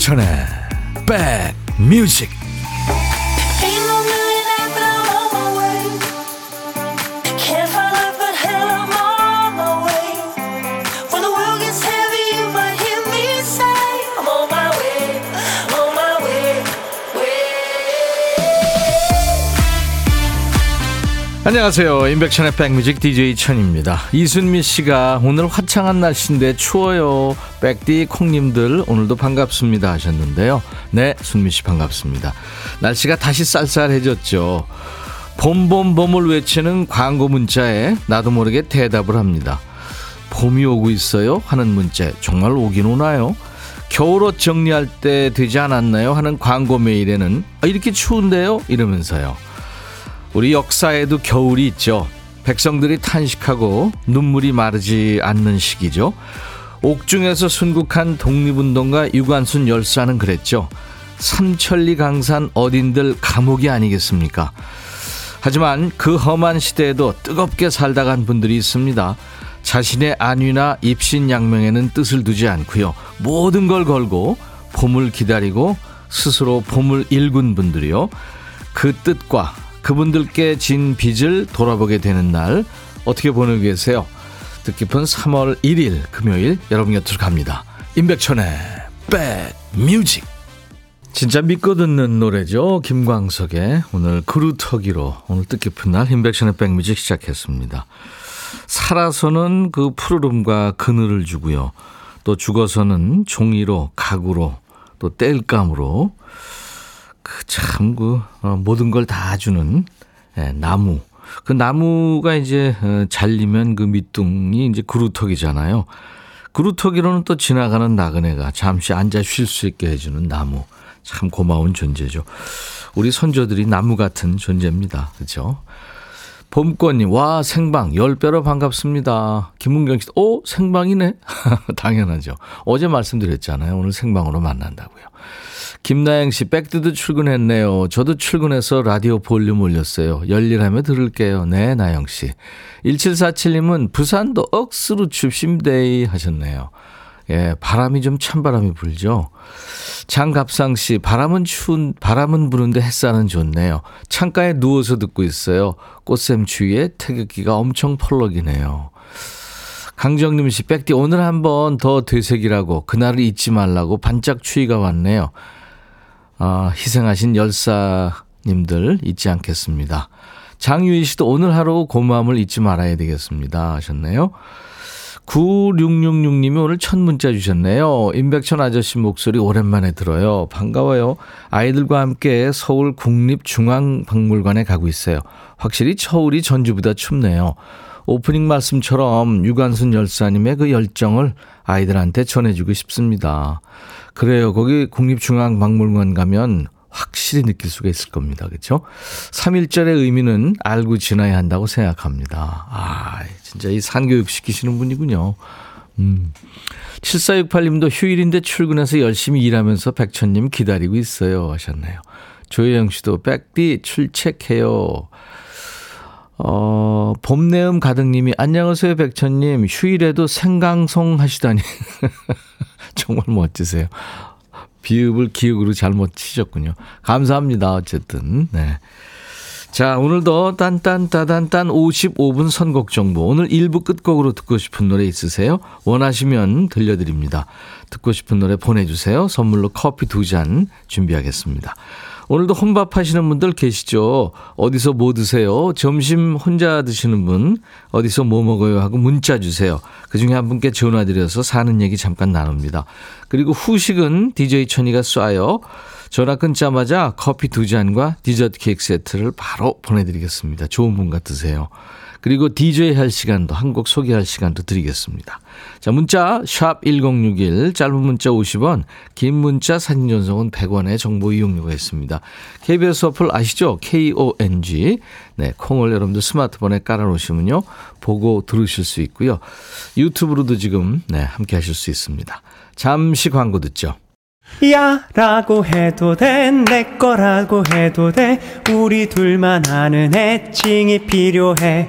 임백천의 백뮤직 안녕하세요. 임백천의 백뮤직 DJ 천입니다. 이순미 씨가 오늘 화창한 날씨인데 추워요. 백디 콩님들 오늘도 반갑습니다 하셨는데요. 네, 순미 씨 반갑습니다. 날씨가 다시 쌀쌀해졌죠. 봄봄봄을 외치는 광고 문자에 나도 모르게 대답을 합니다. 봄이 오고 있어요? 하는 문자 정말 오긴 오나요? 겨울옷 정리할 때 되지 않았나요? 하는 광고 메일에는 아, 이렇게 추운데요? 이러면서요. 우리 역사에도 겨울이 있죠. 백성들이 탄식하고 눈물이 마르지 않는 시기죠. 옥중에서 순국한 독립운동가 유관순 열사는 그랬죠. 삼천리 강산 어딘들 감옥이 아니겠습니까? 하지만 그 험한 시대에도 뜨겁게 살다 간 분들이 있습니다. 자신의 안위나 입신양명에는 뜻을 두지 않고요. 모든 걸 걸고 봄을 기다리고 스스로 봄을 일군 분들이요. 그 뜻과 그분들께 진 빚을 돌아보게 되는 날 어떻게 보내고 계세요? 뜻깊은 3월 1일 금요일 여러분 곁으로 갑니다. 임백천의 백뮤직 진짜 믿고 듣는 노래죠. 김광석의 오늘 그루터기로 오늘 뜻깊은 날 임백천의 백뮤직 시작했습니다. 살아서는 그 푸르름과 그늘을 주고요. 또 죽어서는 종이로 가구로 또 땔감으로 그 참그 어, 모든 걸 다 주는 예, 나무. 그 나무가 이제 어, 잘리면 그 밑둥이 이제 그루터기잖아요. 그루터기로는 또 지나가는 나그네가 잠시 앉아 쉴 수 있게 해주는 나무. 참 고마운 존재죠. 우리 선조들이 나무 같은 존재입니다. 그렇죠? 봄꽃님, 와, 생방, 열배로 반갑습니다. 김문경 씨, 오, 생방이네? 당연하죠. 어제 말씀드렸잖아요. 오늘 생방으로 만난다고요. 김나영 씨, 백디도 출근했네요. 저도 출근해서 라디오 볼륨 올렸어요. 열일하며 들을게요. 네, 나영 씨. 1747님은 부산도 억수로 춥심데이 하셨네요. 예, 바람이 좀 찬바람이 불죠. 장갑상 씨, 바람은 추운, 바람은 부는데 햇살은 좋네요. 창가에 누워서 듣고 있어요. 꽃샘 추위에 태극기가 엄청 펄럭이네요. 강정림 씨, 백디 오늘 한번 더 되새기라고 그날을 잊지 말라고 반짝 추위가 왔네요. 아, 희생하신 열사님들 잊지 않겠습니다. 장유희 씨도 오늘 하루 고마움을 잊지 말아야 되겠습니다. 하셨네요. 9666님이 오늘 첫 문자 주셨네요. 임백천 아저씨 목소리 오랜만에 들어요. 반가워요. 아이들과 함께 서울 국립중앙박물관에 가고 있어요. 확실히 서울이 전주보다 춥네요. 오프닝 말씀처럼 유관순 열사님의 그 열정을 아이들한테 전해주고 싶습니다. 그래요. 거기 국립중앙박물관 가면 확실히 느낄 수가 있을 겁니다. 그렇죠? 3일절의 의미는 알고 지나야 한다고 생각합니다. 아, 진짜 이 산교육 시키시는 분이군요. 음. 7468님도 휴일인데 출근해서 열심히 일하면서 백천님 기다리고 있어요 하셨네요. 조혜영 씨도 백디 출첵해요. 어, 봄내음 가득님이 안녕하세요 백천님 휴일에도 생강송 하시다니 정말 멋지세요. 비읍을 기읍으로 잘못 치셨군요. 감사합니다. 어쨌든. 네. 자, 오늘도 딴딴따단딴 55분 선곡 정보. 오늘 1부 끝곡으로 듣고 싶은 노래 있으세요? 원하시면 들려드립니다. 듣고 싶은 노래 보내주세요. 선물로 커피 두 잔 준비하겠습니다. 오늘도 혼밥 하시는 분들 계시죠? 어디서 뭐 드세요? 점심 혼자 드시는 분, 어디서 뭐 먹어요? 하고 문자 주세요. 그 중에 한 분께 전화 드려서 사는 얘기 잠깐 나눕니다. 그리고 후식은 DJ 천이가 쏴요. 전화 끊자마자 커피 두 잔과 디저트 케이크 세트를 바로 보내드리겠습니다. 좋은 분 같으세요. 그리고 DJ 할 시간도 한 곡 소개할 시간도 드리겠습니다. 자, 문자 샵1061 짧은 문자 50원, 긴 문자 사진 전송은 100원의 정보 이용료가 있습니다. KBS 어플 아시죠? KONG. 네, 콩을 여러분들 스마트폰에 깔아 놓으시면요. 보고 들으실 수 있고요. 유튜브로도 지금 네, 함께 하실 수 있습니다. 잠시 광고 듣죠. 야 라고 해도 돼 내 거라고 해도 돼 우리 둘만 아는 애칭이 필요해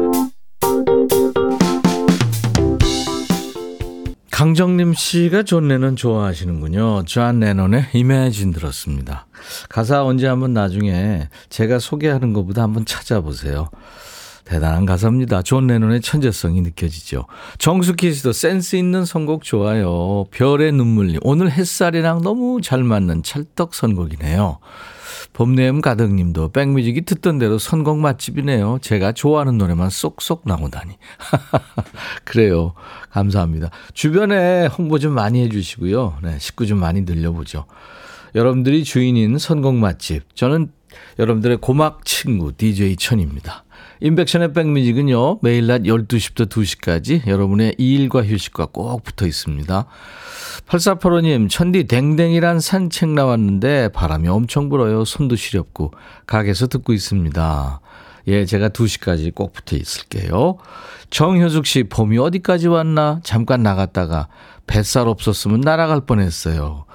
강정림 씨가 존 레논 좋아하시는군요. 존 레논의 Imagine 들었습니다. 가사 언제 한번 나중에 제가 소개하는 것보다 한번 찾아보세요. 대단한 가사입니다. 존 레논의 천재성이 느껴지죠. 정숙희 씨도 센스 있는 선곡 좋아요. 별의 눈물님. 오늘 햇살이랑 너무 잘 맞는 찰떡 선곡이네요. 봄내음 가득님도 백뮤직이 듣던 대로 선곡 맛집이네요. 제가 좋아하는 노래만 쏙쏙 나오다니. 그래요. 감사합니다. 주변에 홍보 좀 많이 해주시고요. 네, 식구 좀 많이 늘려보죠. 여러분들이 주인인 선곡 맛집. 저는 여러분들의 고막 친구 DJ 천입니다. 인백션의 백뮤직은요, 매일 낮 12시부터 2시까지 여러분의 일과 휴식과 꼭 붙어 있습니다. 8485님, 천디 댕댕이란 산책 나왔는데 바람이 엄청 불어요. 손도 시렵고. 가게에서 듣고 있습니다. 예, 제가 2시까지 꼭 붙어 있을게요. 정효숙 씨, 봄이 어디까지 왔나? 잠깐 나갔다가 뱃살 없었으면 날아갈 뻔했어요.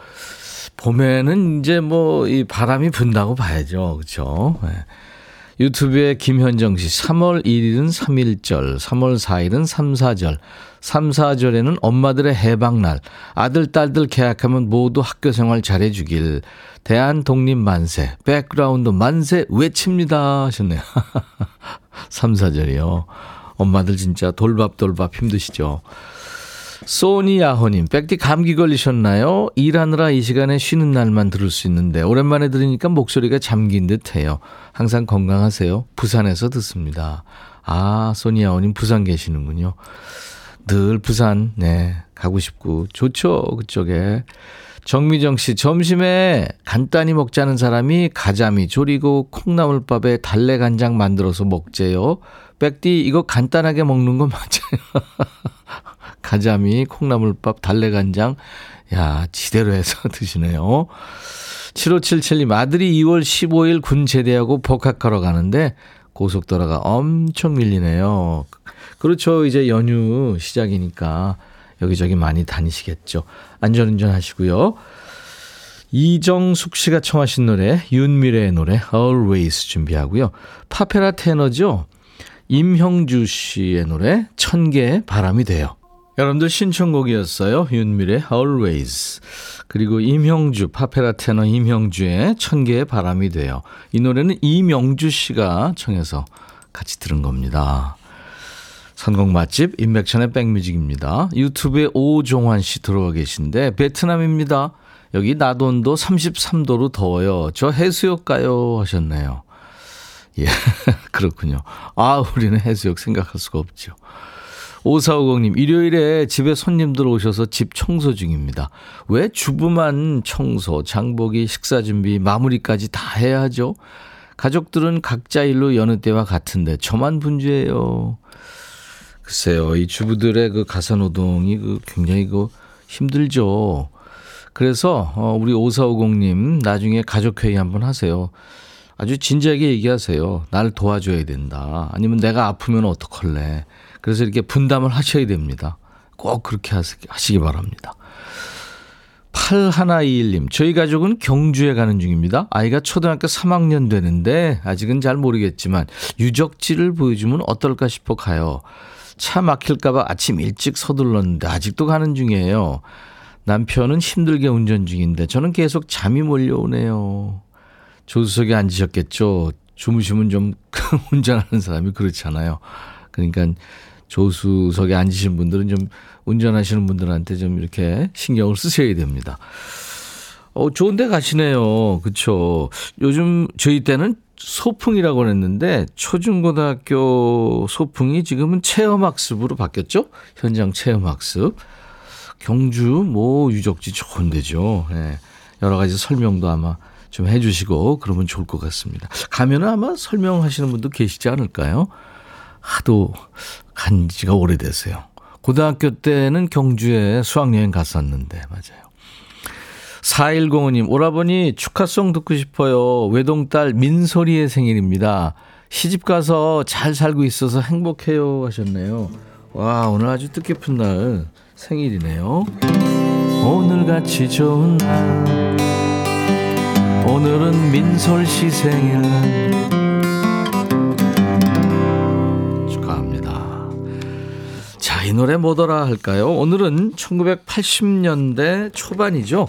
봄에는 이제 뭐 이 바람이 분다고 봐야죠. 그렇죠? 네. 유튜브에 김현정 씨 3월 1일은 3일절, 3월 4일은 3, 4절, 3, 4절에는 엄마들의 해방날, 아들, 딸들 개학하면 모두 학교 생활 잘해주길, 대한 독립 만세, 백그라운드 만세 외칩니다 하셨네요. 3, 4절이요. 엄마들 진짜 돌밥 돌밥 힘드시죠. 소니야호님, 백디 감기 걸리셨나요? 일하느라 이 시간에 쉬는 날만 들을 수 있는데, 오랜만에 들으니까 목소리가 잠긴 듯 해요. 항상 건강하세요. 부산에서 듣습니다. 아, 소니야호님 부산 계시는군요. 늘 부산, 네, 가고 싶고, 좋죠, 그쪽에. 정미정 씨, 점심에 간단히 먹자는 사람이 가자미 조리고 콩나물밥에 달래 간장 만들어서 먹재요. 백디, 이거 간단하게 먹는 거 맞아요. 가자미, 콩나물밥, 달래간장. 야, 지대로 해서 드시네요. 7577님, 아들이 2월 15일 군 제대하고 복학하러 가는데 고속도로가 엄청 밀리네요. 그렇죠. 이제 연휴 시작이니까 여기저기 많이 다니시겠죠. 안전운전 하시고요. 이정숙 씨가 청하신 노래, 윤미래의 노래, Always 준비하고요. 파페라 테너죠. 임형주 씨의 노래, 천개의 바람이 돼요. 여러분들 신청곡이었어요. 윤미래 Always. 그리고 임형주, 파페라 테너 임형주의 천개의 바람이 돼요. 이 노래는 이명주 씨가 청해서 같이 들은 겁니다. 선곡 맛집 인백천의 백뮤직입니다. 유튜브에 오종환 씨 들어와 계신데 베트남입니다. 여기 낮온도 33도로 더워요. 저 해수욕 가요 하셨네요. 예, 그렇군요. 아, 우리는 해수욕 생각할 수가 없죠. 5450님, 일요일에 집에 손님들 오셔서 집 청소 중입니다. 왜 주부만 청소, 장보기, 식사 준비, 마무리까지 다 해야 하죠? 가족들은 각자 일로 여느 때와 같은데 저만 분주해요. 글쎄요, 이 주부들의 그 가사노동이 그 굉장히 그 힘들죠. 그래서 어 우리 5450님 나중에 가족회의 한번 하세요. 아주 진지하게 얘기하세요. 날 도와줘야 된다. 아니면 내가 아프면 어떡할래. 그래서 이렇게 분담을 하셔야 됩니다. 꼭 그렇게 하시기 바랍니다. 8121님, 저희 가족은 경주에 가는 중입니다. 아이가 초등학교 3학년 되는데 아직은 잘 모르겠지만 유적지를 보여주면 어떨까 싶어 가요. 차 막힐까봐 아침 일찍 서둘렀는데 아직도 가는 중이에요. 남편은 힘들게 운전 중인데 저는 계속 잠이 몰려오네요. 조수석에 앉으셨겠죠. 주무시면 좀 운전하는 사람이 그렇잖아요. 그러니까 조수석에 앉으신 분들은 좀 운전하시는 분들한테 좀 이렇게 신경을 쓰셔야 됩니다. 어, 좋은 데 가시네요. 그쵸. 요즘 저희 때는 소풍이라고 했는데 초중고등학교 소풍이 지금은 체험학습으로 바뀌었죠? 현장 체험학습. 경주 뭐 유적지 좋은 데죠. 네. 여러 가지 설명도 아마 좀 해주시고 그러면 좋을 것 같습니다. 가면은 아마 설명하시는 분도 계시지 않을까요? 하도 간 지가 오래됐어요. 고등학교 때는 경주에 수학여행 갔었는데, 맞아요. 4105님, 오라버니 축하송 듣고 싶어요. 외동딸 민소리의 생일입니다. 시집 가서 잘 살고 있어서 행복해요. 하셨네요. 와, 오늘 아주 뜻깊은 날 생일이네요. 오늘같이 좋은 날. 오늘은 민솔 씨 생일. 이 노래 뭐더라 할까요? 오늘은 1980년대 초반이죠.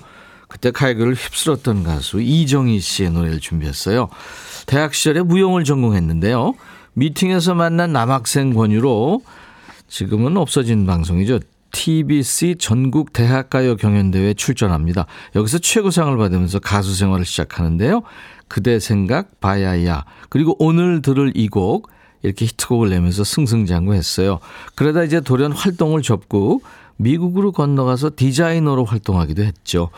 그때 가요를 휩쓸었던 가수 이정희 씨의 노래를 준비했어요. 대학 시절에 무용을 전공했는데요. 미팅에서 만난 남학생 권유로 지금은 없어진 방송이죠. TBC 전국 대학가요 경연대회에 출전합니다. 여기서 최고상을 받으면서 가수 생활을 시작하는데요. 그대 생각, 바야야, 그리고 오늘 들을 이 곡, 이렇게 히트곡을 내면서 승승장구했어요. 그러다 이제 돌연 활동을 접고 미국으로 건너가서 디자이너로 활동하기도 했죠.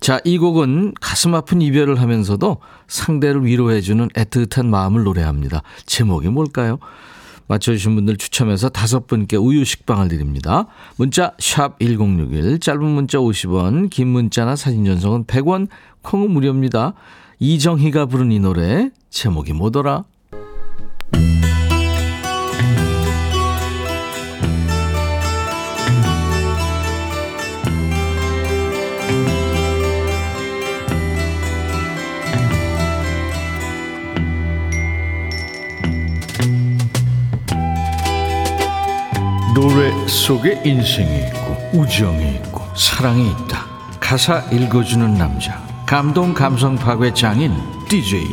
자, 이 곡은 가슴 아픈 이별을 하면서도 상대를 위로해주는 애틋한 마음을 노래합니다. 제목이 뭘까요? 맞춰주신 분들 추첨해서 다섯 분께 우유 식빵을 드립니다. 문자 1061, 짧은 문자 50원, 긴 문자나 사진 전송은 100원, 콩은 무료입니다. 이정희가 부른 이 노래 제목이 뭐더라? 노래 속에 인생이 있고 우정이 있고 사랑이 있다. 가사 읽어주는 남자 감동 감성 파괴 장인 DJ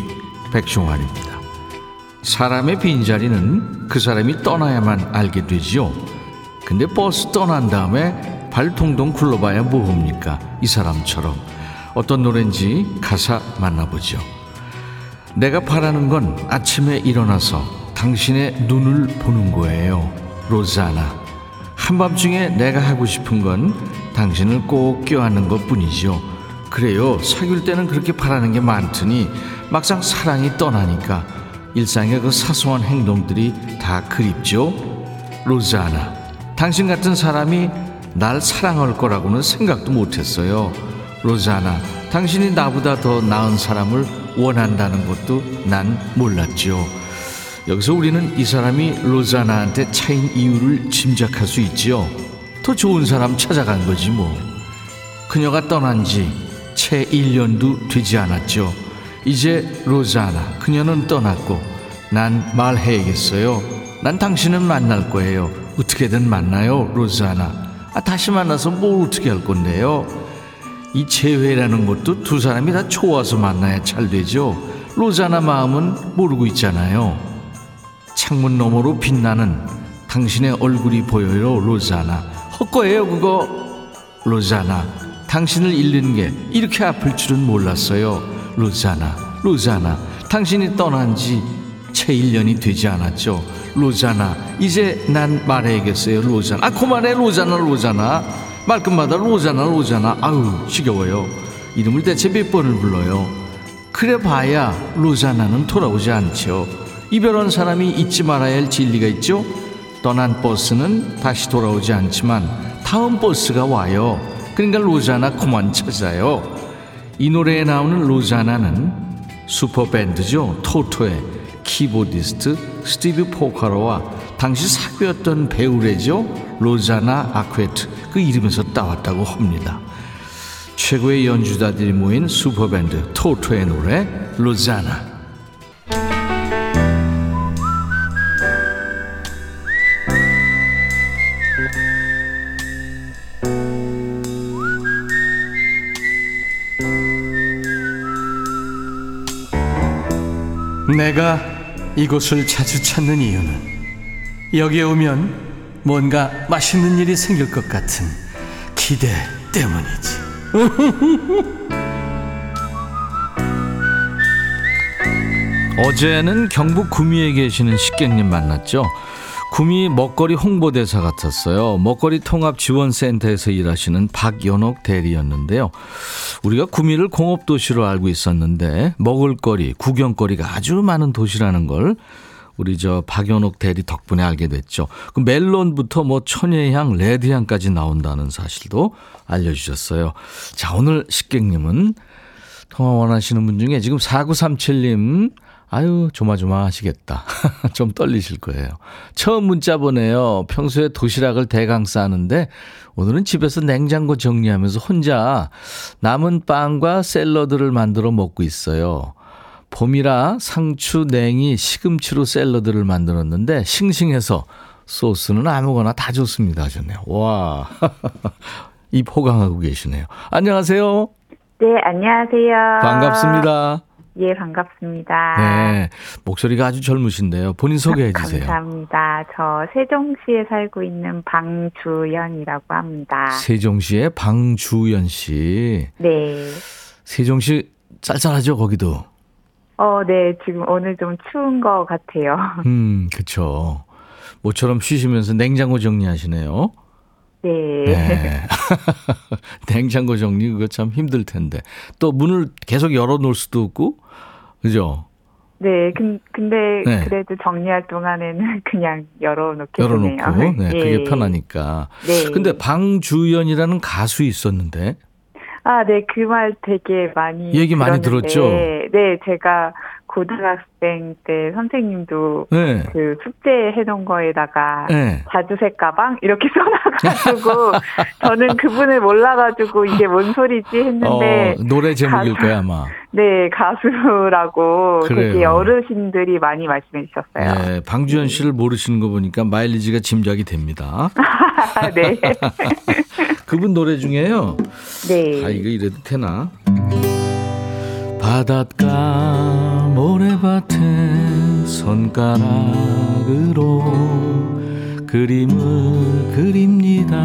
백종환입니다. 사람의 빈자리는 그 사람이 떠나야만 알게 되지요. 근데 버스 떠난 다음에 발통동 굴러봐야 뭐합니까? 이 사람처럼 어떤 노래인지 가사 만나보죠. 내가 바라는 건 아침에 일어나서 당신의 눈을 보는 거예요. 로자나. 한밤중에 내가 하고 싶은 건 당신을 꼭 껴안는 것 뿐이죠. 그래요. 사귈 때는 그렇게 바라는 게 많더니 막상 사랑이 떠나니까 일상의 그 사소한 행동들이 다 그립죠. 로자나. 당신 같은 사람이 날 사랑할 거라고는 생각도 못했어요. 로자나. 당신이 나보다 더 나은 사람을 원한다는 것도 난 몰랐죠. 여기서 우리는 이 사람이 로자나한테 차인 이유를 짐작할 수 있지요. 더 좋은 사람 찾아간 거지 뭐. 그녀가 떠난 지 채 1년도 되지 않았죠. 이제 로자나 그녀는 떠났고 난 말해야겠어요. 난 당신은 만날 거예요. 어떻게든 만나요, 로자나. 아, 다시 만나서 뭘 어떻게 할 건데요? 이 재회라는 것도 두 사람이 다 좋아서 만나야 잘 되죠. 로자나 마음은 모르고 있잖아요. 창문 너머로 빛나는 당신의 얼굴이 보여요, 로자나. 헛거예요, 그거. 로자나, 당신을 잃는 게 이렇게 아플 줄은 몰랐어요. 로자나, 로자나, 당신이 떠난 지 채 1년이 되지 않았죠. 로자나, 이제 난 말해야겠어요, 로자나. 아, 그만해, 로자나, 로자나. 말끝마다 로자나, 로자나. 아유, 지겨워요. 이름을 대체 몇 번을 불러요. 그래 봐야 로자나는 돌아오지 않죠. 이별한 사람이 잊지 말아야 할 진리가 있죠. 떠난 버스는 다시 돌아오지 않지만 다음 버스가 와요. 그러니까 로자나 그만 찾아요. 이 노래에 나오는 로자나는 슈퍼밴드죠. 토토의 키보디스트 스티브 포카로와 당시 사귀었던 배우래죠. 로자나 아쿠에트 그 이름에서 따왔다고 합니다. 최고의 연주자들이 모인 슈퍼밴드 토토의 노래 로자나 내가 이곳을 자주 찾는 이유는 여기에 오면 뭔가 맛있는 일이 생길 것 같은 기대 때문이지. 어제는 경북 구미에 계시는 식객님 만났죠. 구미 먹거리 홍보대사 같았어요. 먹거리 통합 지원센터에서 일하시는 박연옥 대리였는데요. 우리가 구미를 공업도시로 알고 있었는데 먹을거리, 구경거리가 아주 많은 도시라는 걸 우리 저 박연옥 대리 덕분에 알게 됐죠. 그 멜론부터 뭐 천혜향, 레드향까지 나온다는 사실도 알려주셨어요. 자, 오늘 식객님은 통화 원하시는 분 중에 지금 4937님 아유, 조마조마 하시겠다. 좀 떨리실 거예요. 처음 문자 보내요. 평소에 도시락을 대강 싸는데 오늘은 집에서 냉장고 정리하면서 혼자 남은 빵과 샐러드를 만들어 먹고 있어요. 봄이라 상추, 냉이, 시금치로 샐러드를 만들었는데 싱싱해서 소스는 아무거나 다 좋습니다 하셨네요. 와. 입 호강하고 계시네요. 안녕하세요. 네, 안녕하세요. 반갑습니다. 예, 반갑습니다. 네. 목소리가 아주 젊으신데요. 본인 소개해 주세요. 감사합니다. 저 세종시에 살고 있는 방주연이라고 합니다. 세종시의 방주연 씨. 네. 세종시 쌀쌀하죠, 거기도. 어, 네, 지금 오늘 좀 추운 것 같아요. 음, 그쵸. 모처럼 쉬시면서 냉장고 정리하시네요. 네. 네. 냉장고 정리 그거 참 힘들 텐데. 또 문을 계속 열어 놓을 수도 없고. 그죠? 네, 근, 근데 네. 그래도 정리할 동안에는 그냥 열어놓게 열어 되네요. 놓고. 네, 예. 그게 편하니까. 네. 근데 방주연이라는 가수 있었는데. 아, 네, 그 말 되게 많이 얘기 많이 들었죠? 네, 제가 고등학생 때 선생님도 네. 그 숙제 해놓은 거에다가 네. 자주색 가방 이렇게 써놔가지고 저는 그분을 몰라가지고 이게 뭔 소리지 했는데 어, 노래 제목일 가수- 거야, 아마. 네 가수라고 되게 그래요. 어르신들이 많이 말씀해 주셨어요. 네, 방주연 씨를 모르시는 거 보니까 마일리지가 짐작이 됩니다. 네, 그분 노래 중에요. 네, 아, 이거 이래도 되나? 바닷가 모래밭에 손가락으로 그림을 그립니다.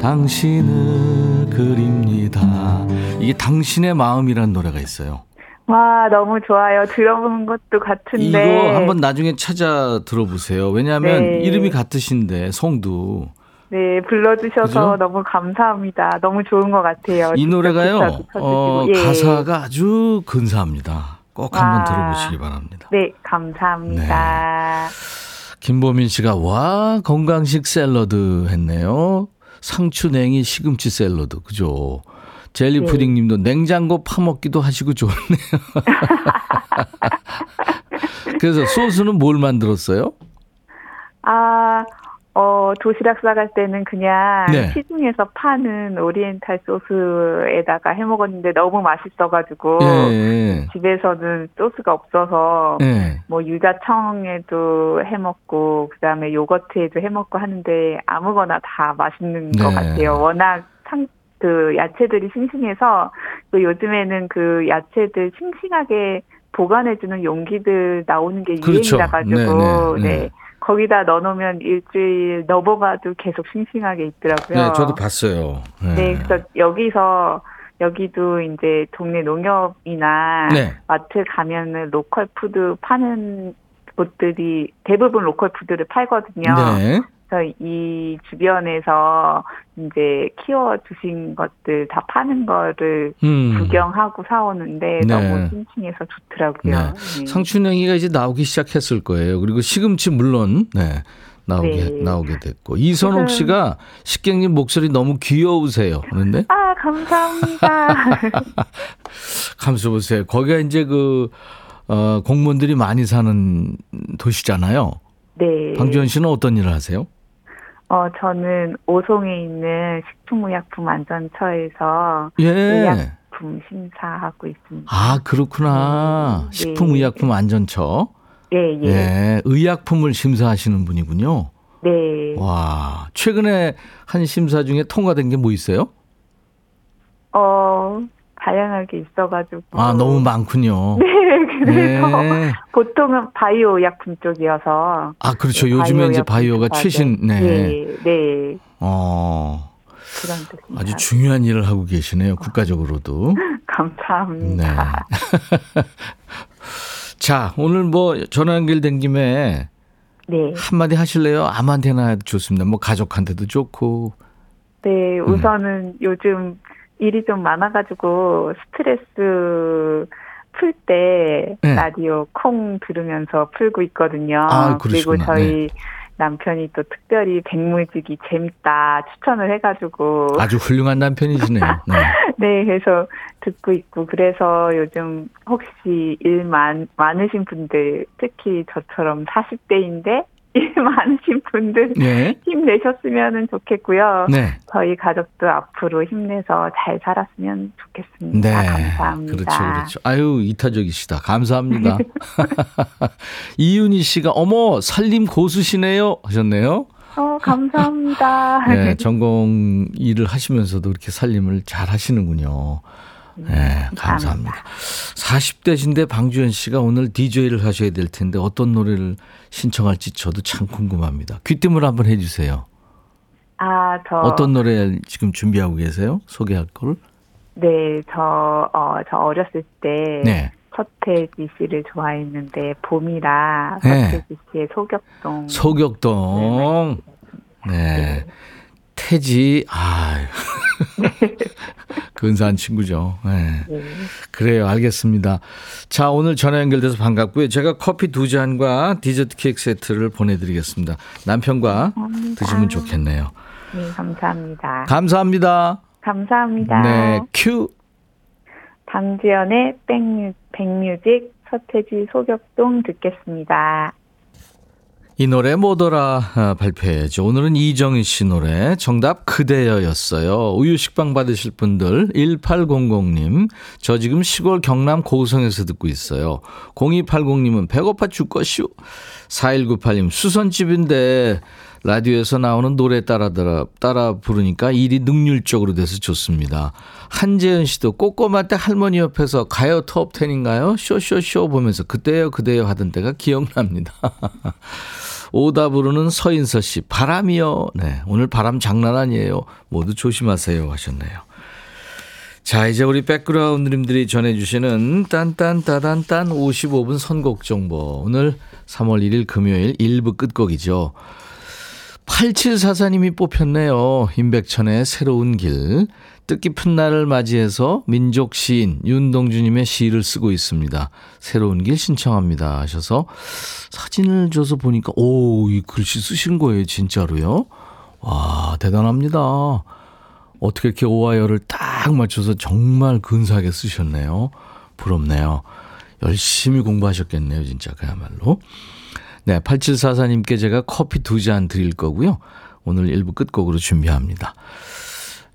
당신을 그립니다. 이게 당신의 마음이라는 노래가 있어요. 와 너무 좋아요. 들어본 것도 같은데 이거 한번 나중에 찾아 들어보세요. 왜냐하면 네. 이름이 같으신데 성도 네 불러주셔서 그죠? 너무 감사합니다. 너무 좋은 것 같아요. 이 노래가요. 어, 예. 가사가 아주 근사합니다. 꼭 한번 와. 들어보시기 바랍니다. 네 감사합니다. 김보민 씨가 와 건강식 샐러드 했네요. 상추 냉이 시금치 샐러드 그죠? 젤리 네. 푸딩 님도 냉장고 파먹기도 하시고 좋네요. 그래서 소스는 뭘 만들었어요? 아, 어, 도시락 싸갈 때는 그냥 네. 시중에서 파는 오리엔탈 소스에다가 해 먹었는데 너무 맛있어가지고 예, 집에서는 소스가 없어서 예. 뭐 유자청에도 해 먹고 그다음에 요거트에도 해 먹고 하는데 아무거나 다 맛있는 것 네. 같아요. 워낙 상, 그 야채들이 싱싱해서 그 요즘에는 그 야채들 싱싱하게 보관해주는 용기들 나오는 게 그렇죠. 유행이라 가지고 네, 네, 네. 네. 거기다 넣어놓으면 일주일 넘어가도 계속 싱싱하게 있더라고요. 네, 저도 봤어요. 네. 네, 그래서 여기서 여기도 이제 동네 농협이나 네. 마트 가면은 로컬 푸드 파는 곳들이 대부분 로컬 푸드를 팔거든요. 네. 그래서 이 주변에서 이제 키워 주신 것들 다 파는 거를 음. 구경하고 사오는데 네. 너무 싱싱해서 좋더라고요. 네. 네. 상추냉이가 이제 나오기 시작했을 거예요. 그리고 시금치 물론 네. 나오게 네. 나오게 됐고 이선옥 지금- 씨가 식객님 목소리 너무 귀여우세요. 그런데 아 감사합니다. 감수 보세요. 거기가 이제 그 어, 공무원들이 많이 사는 도시잖아요. 네. 방지현 씨는 어떤 일을 하세요? 어 저는 오송에 있는 식품의약품안전처에서 예. 의약품 심사하고 있습니다. 아 그렇구나. 네. 식품의약품 안전처. 예, 예. 예. 의약품을 심사하시는 분이군요. 네. 와 최근에 한 심사 중에 통과된 게 뭐 있어요? 어, 다양하게 있어가지고. 아 너무 많군요. 네, 그래서 네. 보통은 바이오 약품 쪽이어서. 아 그렇죠. 네, 요즘에 바이오 이제 바이오가. 최신. 네. 네, 네. 어 그런 뜻입니다. 아주 중요한 일을 하고 계시네요. 국가적으로도. 네. 감사합니다. 자 오늘 뭐 전화 연결된 김에 네. 한마디 하실래요? 아무한테나 좋습니다. 뭐 가족한테도 좋고. 네, 우선은 요즘 일이 좀 많아가지고 스트레스 풀때 네. 라디오 콩 들으면서 풀고 있거든요. 아, 그리고. 저희 남편이 또 특별히 백무직이 재밌다 추천을 해가지고 아주 훌륭한 남편이시네요. 네. 네 그래서 듣고 있고 그래서 요즘 혹시 일 많, 많으신 분들 특히 저처럼 40대인데 일 많으신 분들 네. 힘내셨으면 좋겠고요. 네. 저희 가족도 앞으로 힘내서 잘 살았으면 좋겠습니다. 네. 감사합니다. 그렇죠, 그렇죠. 아유, 이타적이시다. 감사합니다. 이윤희 씨가, 어머, 살림 고수시네요. 하셨네요. 어, 감사합니다. 네, 전공 일을 하시면서도 이렇게 살림을 잘 하시는군요. 네, 감사합니다. 40대신데 방주현 씨가 오늘 DJ를 하셔야 될 텐데 어떤 노래를 신청할지 저도 참 궁금합니다. 귀뜸을 한번 해주세요. 아, 저. 어떤 노래 지금 준비하고 계세요? 소개할 걸? 네, 저, 어, 저 어렸을 때. 네. 서태지 씨를 좋아했는데, 봄이라 네. 서태지 씨의 소격동. 소격동. 네. 태지, 아 근사한 친구죠. 네. 네. 그래요. 알겠습니다. 자, 오늘 전화 연결돼서 반갑고요. 제가 커피 두 잔과 디저트 케이크 세트를 보내드리겠습니다. 남편과 감사합니다. 드시면 좋겠네요. 네, 감사합니다. 감사합니다. 감사합니다. 네, 큐. 방지연의 백뮤, 백뮤직 서태지 소격동 듣겠습니다. 이 노래 뭐더라 아, 발표해야죠. 오늘은 이정희 씨 노래 정답 그대여였어요. 우유 식빵 받으실 분들 1800님 저 지금 시골 경남 고성에서 듣고 있어요. 0280님은 배고파 죽겠슈. 4198님 수선집인데 라디오에서 나오는 노래 따라 따라, 따라 부르니까 일이 능률적으로 돼서 좋습니다. 한재현 씨도 꼬꼬마 때 할머니 옆에서 가요 톱텐인가요? 쇼쇼쇼 보면서 그때요 그때요 하던 때가 기억납니다. 부르는 서인서 씨 바람이요. 네 오늘 바람 장난 아니에요. 모두 조심하세요 하셨네요. 자, 이제 우리 백그라운드님들이 전해주시는 딴딴따단딴 55분 선곡 정보. 오늘 3월 1일 금요일 1부 끝곡이죠. 8744님이 뽑혔네요. 임백천의 새로운 길. 뜻깊은 날을 맞이해서 민족 시인 윤동주님의 시를 쓰고 있습니다. 새로운 길 신청합니다 하셔서 사진을 줘서 보니까 오, 이 글씨 쓰신 거예요, 진짜로요? 와, 대단합니다. 어떻게 이렇게 오와 열을 딱 맞춰서 정말 근사하게 쓰셨네요. 부럽네요. 열심히 공부하셨겠네요, 진짜 그야말로. 네, 8744님께 제가 커피 두 잔 드릴 거고요. 오늘 1부 끝곡으로 준비합니다.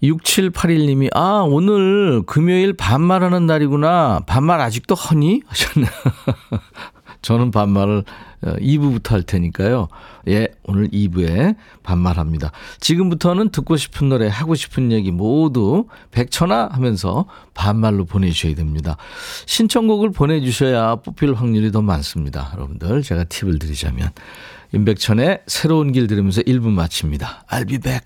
6781님이, 아, 오늘 금요일 반말하는 날이구나. 반말 아직도 허니? 하셨네요. 저는 반말을 2부부터 할 테니까요. 예, 오늘 2부에 반말합니다. 지금부터는 듣고 싶은 노래, 하고 싶은 얘기 모두 백천아 하면서 반말로 보내주셔야 됩니다. 신청곡을 보내주셔야 뽑힐 확률이 더 많습니다. 여러분들, 제가 팁을 드리자면. 임백천의 새로운 길 들으면서 1부 마칩니다. I'll be back.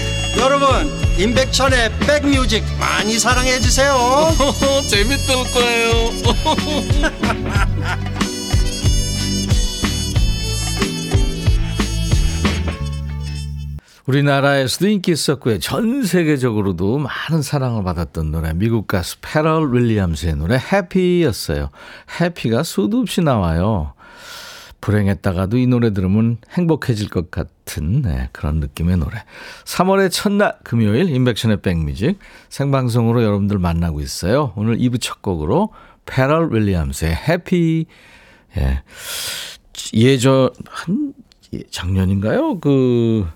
여러분 임백천의 백뮤직 많이 사랑해 주세요 재밌을 거예요 우리나라에서도 인기 있었고요. 전 세계적으로도 많은 사랑을 받았던 노래. 미국 가수 페럴 윌리엄스의 노래 해피였어요. 해피가 수도 없이 나와요. 불행했다가도 이 노래 들으면 행복해질 것 같은 네, 그런 느낌의 노래. 3월의 첫날 금요일 인백션의 백뮤직 생방송으로 여러분들 만나고 있어요. 오늘 2부 첫 곡으로 페럴 윌리엄스의 해피 예. 예전 한 예, 작년인가요? 그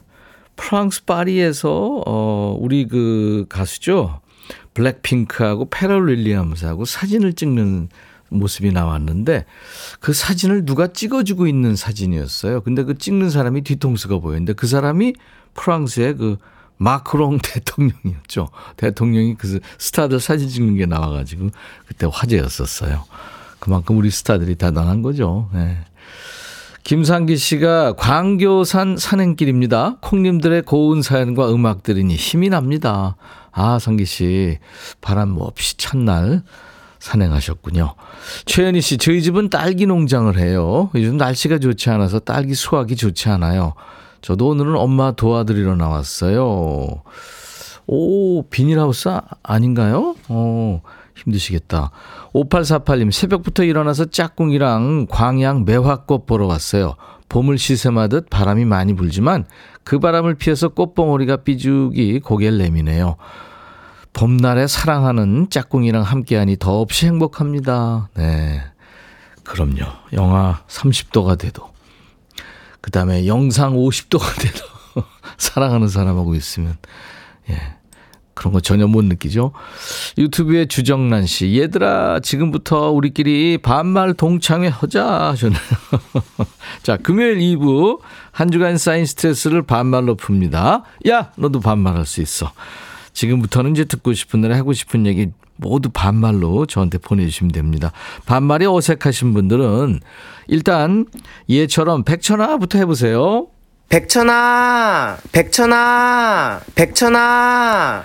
프랑스 파리에서 어 우리 그 가수죠. 블랙핑크하고 페럴 윌리엄스하고 사진을 찍는 모습이 나왔는데 그 사진을 누가 찍어주고 있는 사진이었어요. 근데 그 찍는 사람이 뒤통수가 보였는데 그 사람이 프랑스의 그 마크롱 대통령이었죠. 대통령이 그 스타들 사진 찍는 게 나와가지고 그때 화제였었어요. 그만큼 우리 스타들이 대단한 거죠. 네. 김상기 씨가 광교산 산행길입니다. 콩님들의 고운 사연과 음악 들으니 힘이 납니다. 아, 상기 씨. 바람 뭐 없이 첫날 산행하셨군요. 최연희 씨, 저희 집은 딸기 농장을 해요. 요즘 날씨가 좋지 않아서 딸기 수확이 좋지 않아요. 저도 오늘은 엄마 도와드리러 나왔어요. 오, 비닐하우스 아- 아닌가요? 어, 힘드시겠다. 5848님, 새벽부터 일어나서 짝꿍이랑 광양 매화꽃 보러 왔어요. 봄을 시샘하듯 바람이 많이 불지만 그 바람을 피해서 꽃봉오리가 삐죽이 고개를 내미네요. 봄날에 사랑하는 짝꿍이랑 함께하니 더없이 행복합니다. 네. 그럼요. 영하 30도가 돼도. 그 다음에 영상 50도가 돼도 사랑하는 사람하고 있으면, 예. 그런 거 전혀 못 느끼죠. 유튜브에 주정란 씨, 얘들아, 지금부터 우리끼리 반말 동창회 하자 하셨네요. 자, 금요일 2부, 한 주간 쌓인 스트레스를 반말로 풉니다. 야, 너도 반말할 수 있어. 지금부터는 이제 듣고 싶은 노래 하고 싶은 얘기 모두 반말로 저한테 보내주시면 됩니다. 반말이 어색하신 분들은 일단 얘처럼 백천아부터 해보세요. 백천아, 백천아, 백천아.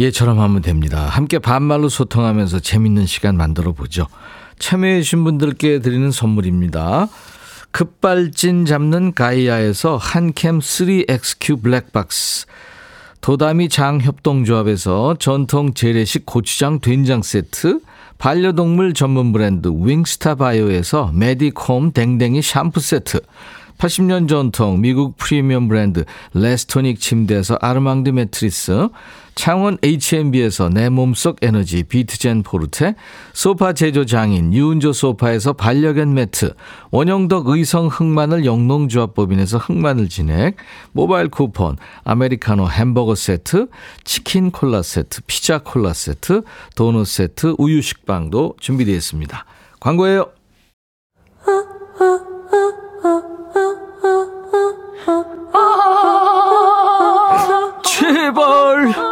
얘처럼 하면 됩니다. 함께 반말로 소통하면서 재밌는 시간 만들어 보죠. 참여해주신 분들께 드리는 선물입니다. 급발진 잡는 가이아에서 한캠 3XQ 블랙박스 도다미 장협동조합에서 전통 재래식 고추장 된장 세트 반려동물 전문 브랜드 윙스타 바이오에서 메디콤 댕댕이 샴푸 세트 80년 전통 미국 프리미엄 브랜드 레스토닉 침대에서 아르망드 매트리스 창원 H&B에서 내 몸속 에너지 비트젠 포르테 소파 제조 장인 유운조 소파에서 반려견 매트 원형덕 의성 흑마늘 영농조합법인에서 흑마늘 진액 모바일 쿠폰 아메리카노 햄버거 세트 치킨 콜라 세트 피자 콜라 세트 도넛 세트 우유 식빵도 준비되어 있습니다. 광고예요. 제발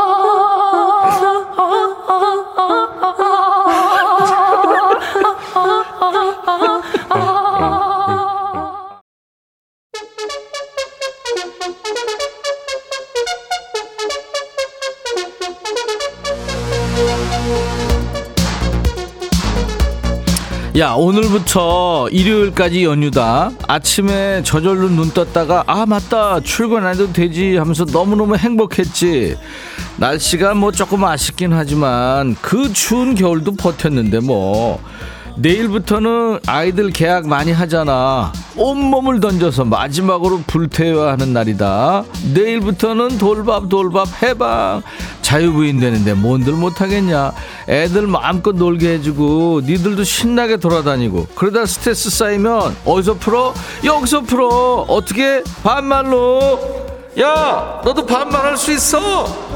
야 오늘부터 일요일까지 연휴다. 아침에 저절로 눈 떴다가 아 맞다. 출근 안 해도 되지 하면서 너무너무 행복했지. 날씨가 뭐 조금 아쉽긴 하지만 그 추운 겨울도 버텼는데 뭐. 내일부터는 아이들 개학 많이 하잖아. 온몸을 던져서 마지막으로 불태워야 하는 날이다. 내일부터는 돌밥 돌밥 해방 자유부인 되는데 뭔들 못하겠냐 애들 마음껏 놀게 해주고 니들도 신나게 돌아다니고 그러다 스트레스 쌓이면 어디서 풀어? 여기서 풀어 어떻게? 반말로 야 너도 반말할 수 있어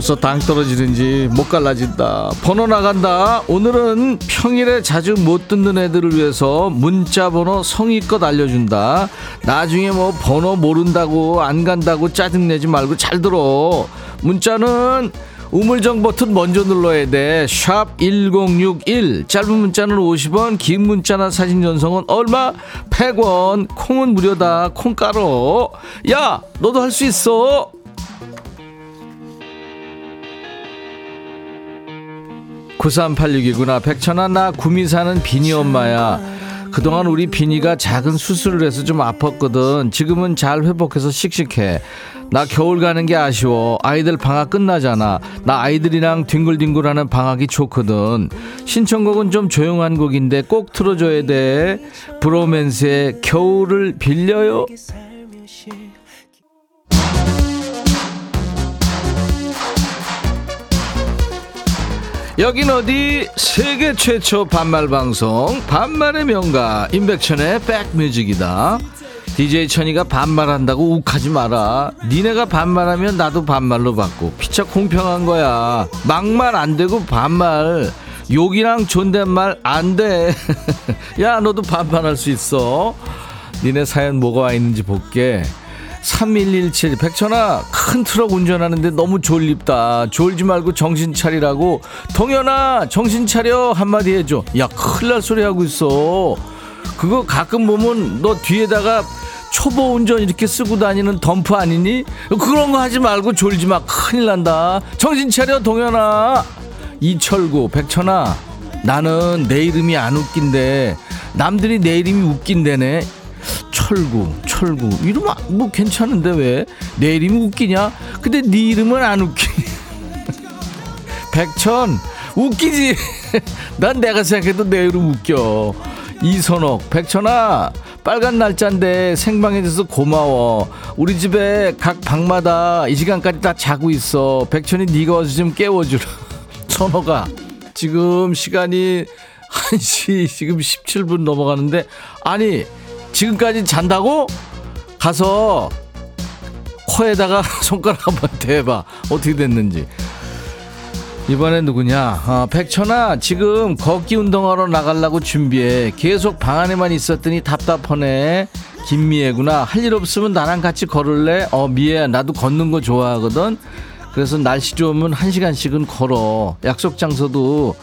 벌써 당 떨어지는지 못 갈라진다 번호 나간다 오늘은 평일에 자주 못 듣는 애들을 위해서 문자 번호 성의껏 알려준다 나중에 뭐 번호 모른다고 안 간다고 짜증내지 말고 잘 들어 문자는 우물정 버튼 먼저 눌러야 돼. 샵 1061. 짧은 문자는 50원, 긴 문자나 사진 전송은 얼마? 100원. 콩은 무료다. 콩 깔어. 야, 너도 할 수 있어. 9386이구나. 백천아, 나 구미 사는 비니 엄마야. 그동안 우리 비니가 작은 수술을 해서 좀 아팠거든. 지금은 잘 회복해서 씩씩해. 나 겨울 가는 게 아쉬워. 아이들 방학 끝나잖아. 나 아이들이랑 뒹굴뒹굴하는 방학이 좋거든. 신청곡은 좀 조용한 곡인데 꼭 틀어줘야 돼. 브로맨스의 겨울을 빌려요. 여긴 어디 세계 최초 반말 방송 반말의 명가 임백천의 백뮤직이다 DJ 천이가 반말한다고 욱하지 마라. 니네가 반말하면 나도 반말로 받고 피차 공평한 거야. 막말 안 되고 반말. 욕이랑 존댓말 안 돼. 야 너도 반말할 수 있어. 니네 사연 뭐가 와 있는지 볼게. 3117 백천아 큰 트럭 운전하는데 너무 졸립다. 졸지 말고 정신 차리라고. 동현아 정신 차려. 한마디 해줘. 야 큰일 날 소리 하고 있어. 그거 가끔 보면 너 뒤에다가 초보 운전 이렇게 쓰고 다니는 덤프 아니니? 그런 거 하지 말고 졸지 마. 큰일 난다. 정신 차려 동현아. 이철구 백천아. 나는 내 이름이 안 웃긴데 남들이 내 이름이 웃긴대네 철구 철구. 이름 아- 뭐 괜찮은데 왜? 내 이름이 웃기냐? 근데 네 이름은 안 웃기니 백천 웃기지. 난 내가 생각해도 내 이름 웃겨. 이선옥 백천아 빨간 날짜인데 생방해줘서 고마워. 우리 집에 각 방마다 이 시간까지 다 자고 있어. 백천이 네가 와서 좀 깨워주라. 선호가 지금 시간이 1시 지금 17분 넘어가는데 아니 지금까지 잔다고? 가서 코에다가 손가락 한번 대봐. 어떻게 됐는지. 이번엔 누구냐? 아, 백천아 지금 걷기 운동하러 나가려고 준비해. 계속 방 안에만 있었더니 답답하네. 김미애구나. 할 일 없으면 나랑 같이 걸을래? 어 미애야 나도 걷는 거 좋아하거든. 그래서 날씨 좋으면 한 시간씩은 걸어. 약속 장소도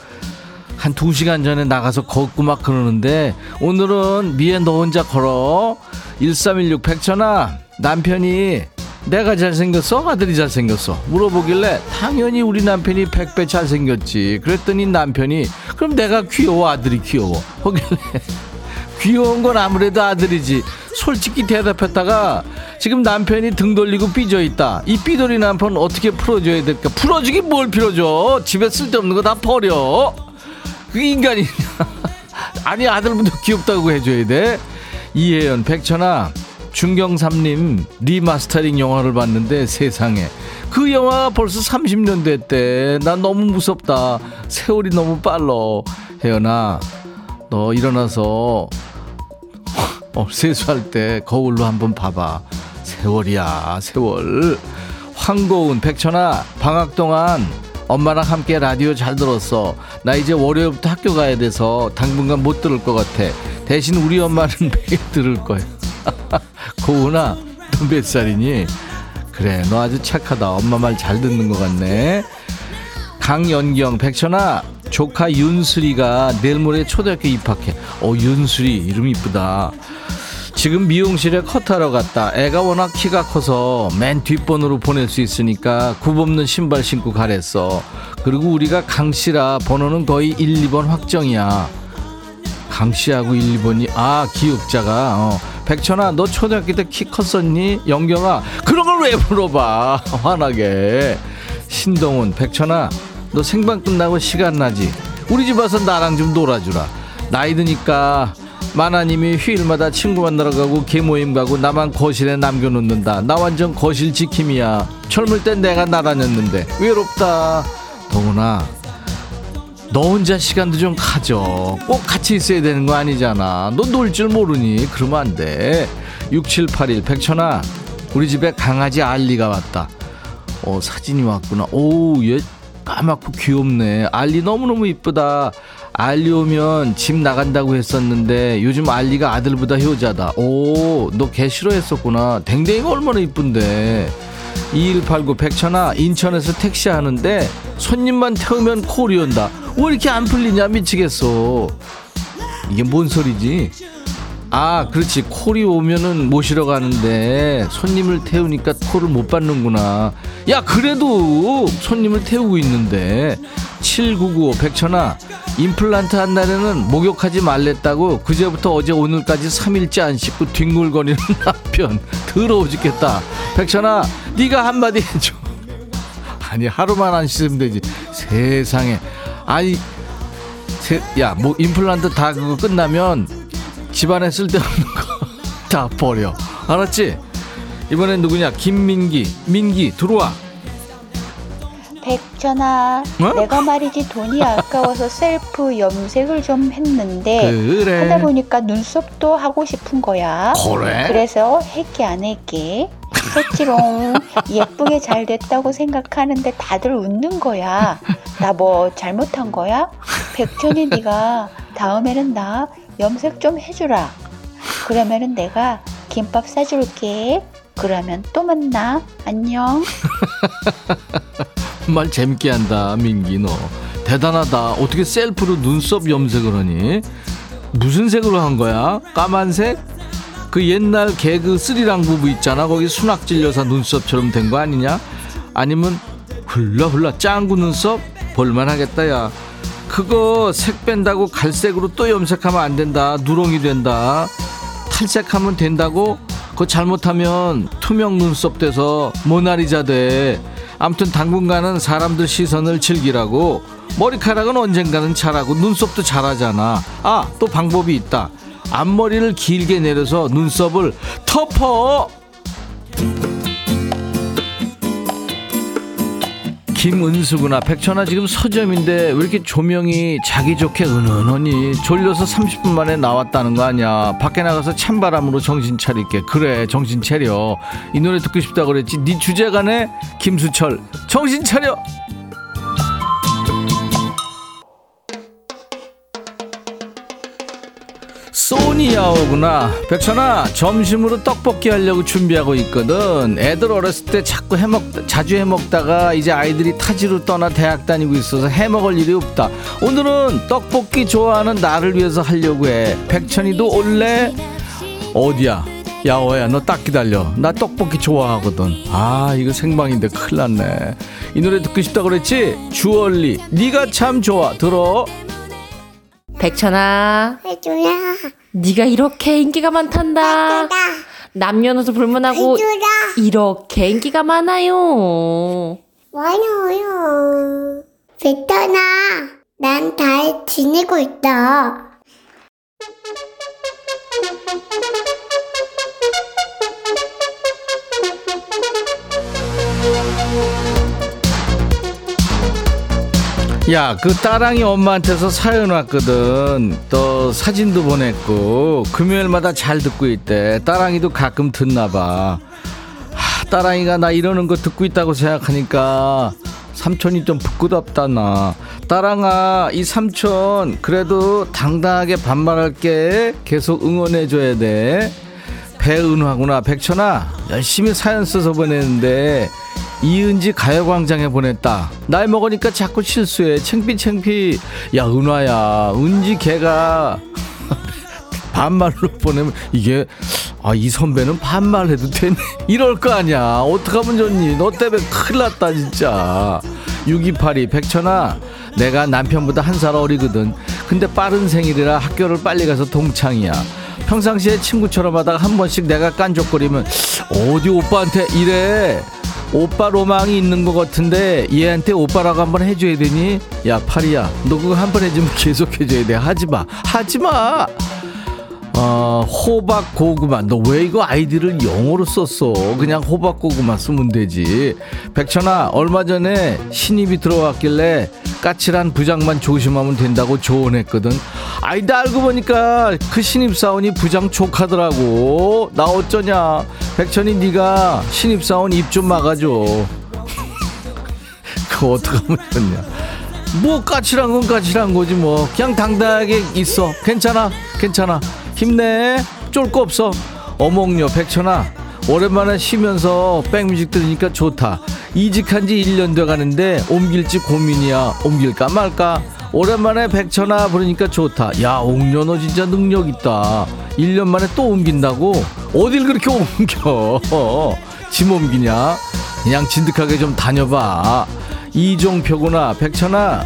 한 두 시간 전에 나가서 걷고 막 그러는데 오늘은 미애 너 혼자 걸어. 1316 백천아 남편이 내가 잘생겼어? 아들이 잘생겼어? 물어보길래 당연히 우리 남편이 100배 잘생겼지. 그랬더니 남편이 그럼 내가 귀여워? 아들이 귀여워? 거길래 귀여운 건 아무래도 아들이지. 솔직히 대답했다가 지금 남편이 등 돌리고 삐져 있다. 이 삐돌이 남편 어떻게 풀어줘야 될까? 풀어주긴 뭘 풀어줘. 집에 쓸데없는 거 다 버려 그게 인간이냐 아니 아들부터 귀엽다고 해줘야 돼. 이혜연 백천아 중경삼림 리마스터링 영화를 봤는데 세상에. 그 영화 벌써 30년 됐대. 나 너무 무섭다. 세월이 너무 빨라. 혜연아 너 일어나서 어, 세수할 때 거울로 한번 봐봐. 세월이야 세월. 황고은 백천아 방학 동안 엄마랑 함께 라디오 잘 들었어. 나 이제 월요일부터 학교 가야 돼서 당분간 못 들을 것 같아. 대신 우리 엄마는 매일 들을 거야. 고은아 너 몇 살이니? 그래 너 아주 착하다. 엄마 말 잘 듣는 것 같네. 강연경 백천아 조카 윤수리가 내일 모레 초등학교 입학해. 어 윤수리 이름 이쁘다 지금 미용실에 컷하러 갔다. 애가 워낙 키가 커서 맨 뒷번호로 보낼 수 있으니까 굽 없는 신발 신고 가랬어. 그리고 우리가 강씨라 번호는 거의 1, 2번 확정이야. 강씨하고 1, 2번이 아 기억자가 어. 백천아 너 초등학교 때 키 컸었니? 영경아 그런 걸 왜 물어봐? 화나게. 신동훈 백천아 너 생방 끝나고 시간 나지? 우리 집 와서 나랑 좀 놀아주라. 나이 드니까 마나님이 휴일마다 친구 만나러 가고 개모임 가고 나만 거실에 남겨놓는다 나 완전 거실 지킴이야 젊을 땐 내가 나다녔는데 외롭다 동훈아 너 혼자 시간도 좀 가져. 꼭 같이 있어야 되는 거 아니잖아. 너 놀 줄 모르니? 그러면 안 돼. 6781 백천아, 우리 집에 강아지 알리가 왔다. 어, 사진이 왔구나. 오, 얘 까맣고 귀엽네. 알리 너무너무 이쁘다. 알리 오면 집 나간다고 했었는데 요즘 알리가 아들보다 효자다. 오, 너개 싫어했었구나. 댕댕이가 얼마나 이쁜데. 2189 백천아 인천에서 택시 하는데 손님만 태우면 콜이 온다 왜 이렇게 안 풀리냐 미치겠어 이게 뭔 소리지 아 그렇지 콜이 오면은 모시러 가는데 손님을 태우니까 콜을 못 받는구나 야 그래도 손님을 태우고 있는데 7995 백천아 임플란트 한 날에는 목욕하지 말랬다고 그제부터 어제 오늘까지 3일째 안 씻고 뒹굴거리는 남편. 더러워 죽겠다. 백천아 네가 한마디 해줘. 아니 하루만 안 씻으면 되지. 세상에. 아니 야뭐 임플란트 다 그거 끝나면 집안에 쓸데없는 거 다 버려. 알았지? 이번엔 누구냐? 김민기. 민기 들어와 백천아, 어? 내가 말이지 돈이 아까워서 셀프 염색을 좀 했는데 그래. 하다 보니까 눈썹도 하고 싶은 거야. 그래? 그래서 했게 안 했게 했지롱 예쁘게 잘 됐다고 생각하는데 다들 웃는 거야. 나 뭐 잘못한 거야? 백천이 네가 다음에는 나 염색 좀 해주라. 그러면은 내가 김밥 싸줄게. 그러면 또 만나. 안녕. 말 재밌게 한다 민기 너. 대단하다. 어떻게 셀프로 눈썹 염색을 하니? 무슨 색으로 한 거야? 까만색? 그 옛날 개그 스리랑 부부 있잖아. 거기 순학질 여사 눈썹처럼 된 거 아니냐? 아니면 훌라훌라 짱구 눈썹? 볼만하겠다 야. 그거 색 뺀다고 갈색으로 또 염색하면 안 된다. 누렁이 된다. 탈색하면 된다고? 그거 잘못하면 투명 눈썹 돼서 모나리자 돼 아무튼 당분간은 사람들 시선을 즐기라고 머리카락은 언젠가는 자라고 눈썹도 자라잖아. 아 또 방법이 있다. 앞머리를 길게 내려서 눈썹을 덮어 김은수구나 백천아 지금 서점인데 왜 이렇게 조명이 자기 좋게 은은하니? 졸려서 30분 만에 나왔다는 거 아니야? 밖에 나가서 찬바람으로 정신 차릴게. 그래 정신 차려. 이 노래 듣고 싶다 그랬지? 네 주제가네? 김수철. 정신 차려 소니야오구나. 백천아 점심으로 떡볶이 하려고 준비하고 있거든. 애들 어렸을 때 자꾸 해먹 자주 해먹다가 이제 아이들이 타지로 떠나 대학 다니고 있어서 해먹을 일이 없다. 오늘은 떡볶이 좋아하는 나를 위해서 하려고 해. 백천이도 올래? 어디야? 야오야 너 딱 기다려. 나 떡볶이 좋아하거든. 아 이거 생방인데 큰일 났네. 이 노래 듣고 싶다 그랬지? 주얼리 네가 참 좋아. 들어. 백천아, 해줘라 네가 이렇게 인기가 많단다. 남녀노소 불문하고 이렇게 인기가 많아요. 많아요 베타나 난 잘 지내고 있다 야, 그 딸랑이 엄마한테서 사연 왔거든. 또 사진도 보냈고 금요일마다 잘 듣고 있대. 딸랑이도 가끔 듣나 봐. 하, 딸랑이가 나 이러는 거 듣고 있다고 생각하니까 삼촌이 좀 부끄럽다 나. 딸랑아, 이 삼촌 그래도 당당하게 반말할게. 계속 응원해 줘야 돼. 배은화구나. 백천아, 열심히 사연 써서 보냈는데 이은지 가요광장에 보냈다. 나이 먹으니까 자꾸 실수해. 챙피 챙피. 야 은화야, 은지 걔가 반말로 보내면 이게 아 이 선배는 반말해도 되네 이럴 거 아니야. 어떡하면 좋니? 너 때문에 큰일 났다 진짜. 6282 백천아 내가 남편보다 한 살 어리거든. 근데 빠른 생일이라 학교를 빨리 가서 동창이야. 평상시에 친구처럼 하다가 한 번씩 내가 깐족거리면 어디 오빠한테 이래 오빠 로망이 있는 것 같은데 얘한테 오빠라고 한번 해줘야 되니? 야 파리야. 너 그거 한 번 해주면 계속 해줘야 돼. 하지마. 하지마 어, 호박 고구마. 너 왜 이거 아이디를 영어로 썼어? 그냥 호박 고구마 쓰면 되지. 백천아 얼마 전에 신입이 들어왔길래 까칠한 부장만 조심하면 된다고 조언했거든. 아이다 알고 보니까 그 신입사원이 부장 조카더라고. 나 어쩌냐? 백천이 네가 신입사원 입 좀 막아줘. 그거 어떡하면 좋냐? 뭐 까칠한 건 까칠한 거지 뭐. 그냥 당당하게 있어. 괜찮아? 괜찮아 힘내. 쫄 거 없어. 어몽여 백천아. 오랜만에 쉬면서 백뮤직 들으니까 좋다. 이직한 지 1년 돼 가는데 옮길지 고민이야. 옮길까 말까. 오랜만에 백천아 부르니까 좋다. 야 옥녀 너 진짜 능력 있다. 1년 만에 또 옮긴다고? 어딜 그렇게 옮겨? 짐 옮기냐? 그냥 진득하게 좀 다녀봐. 이종표구나. 백천아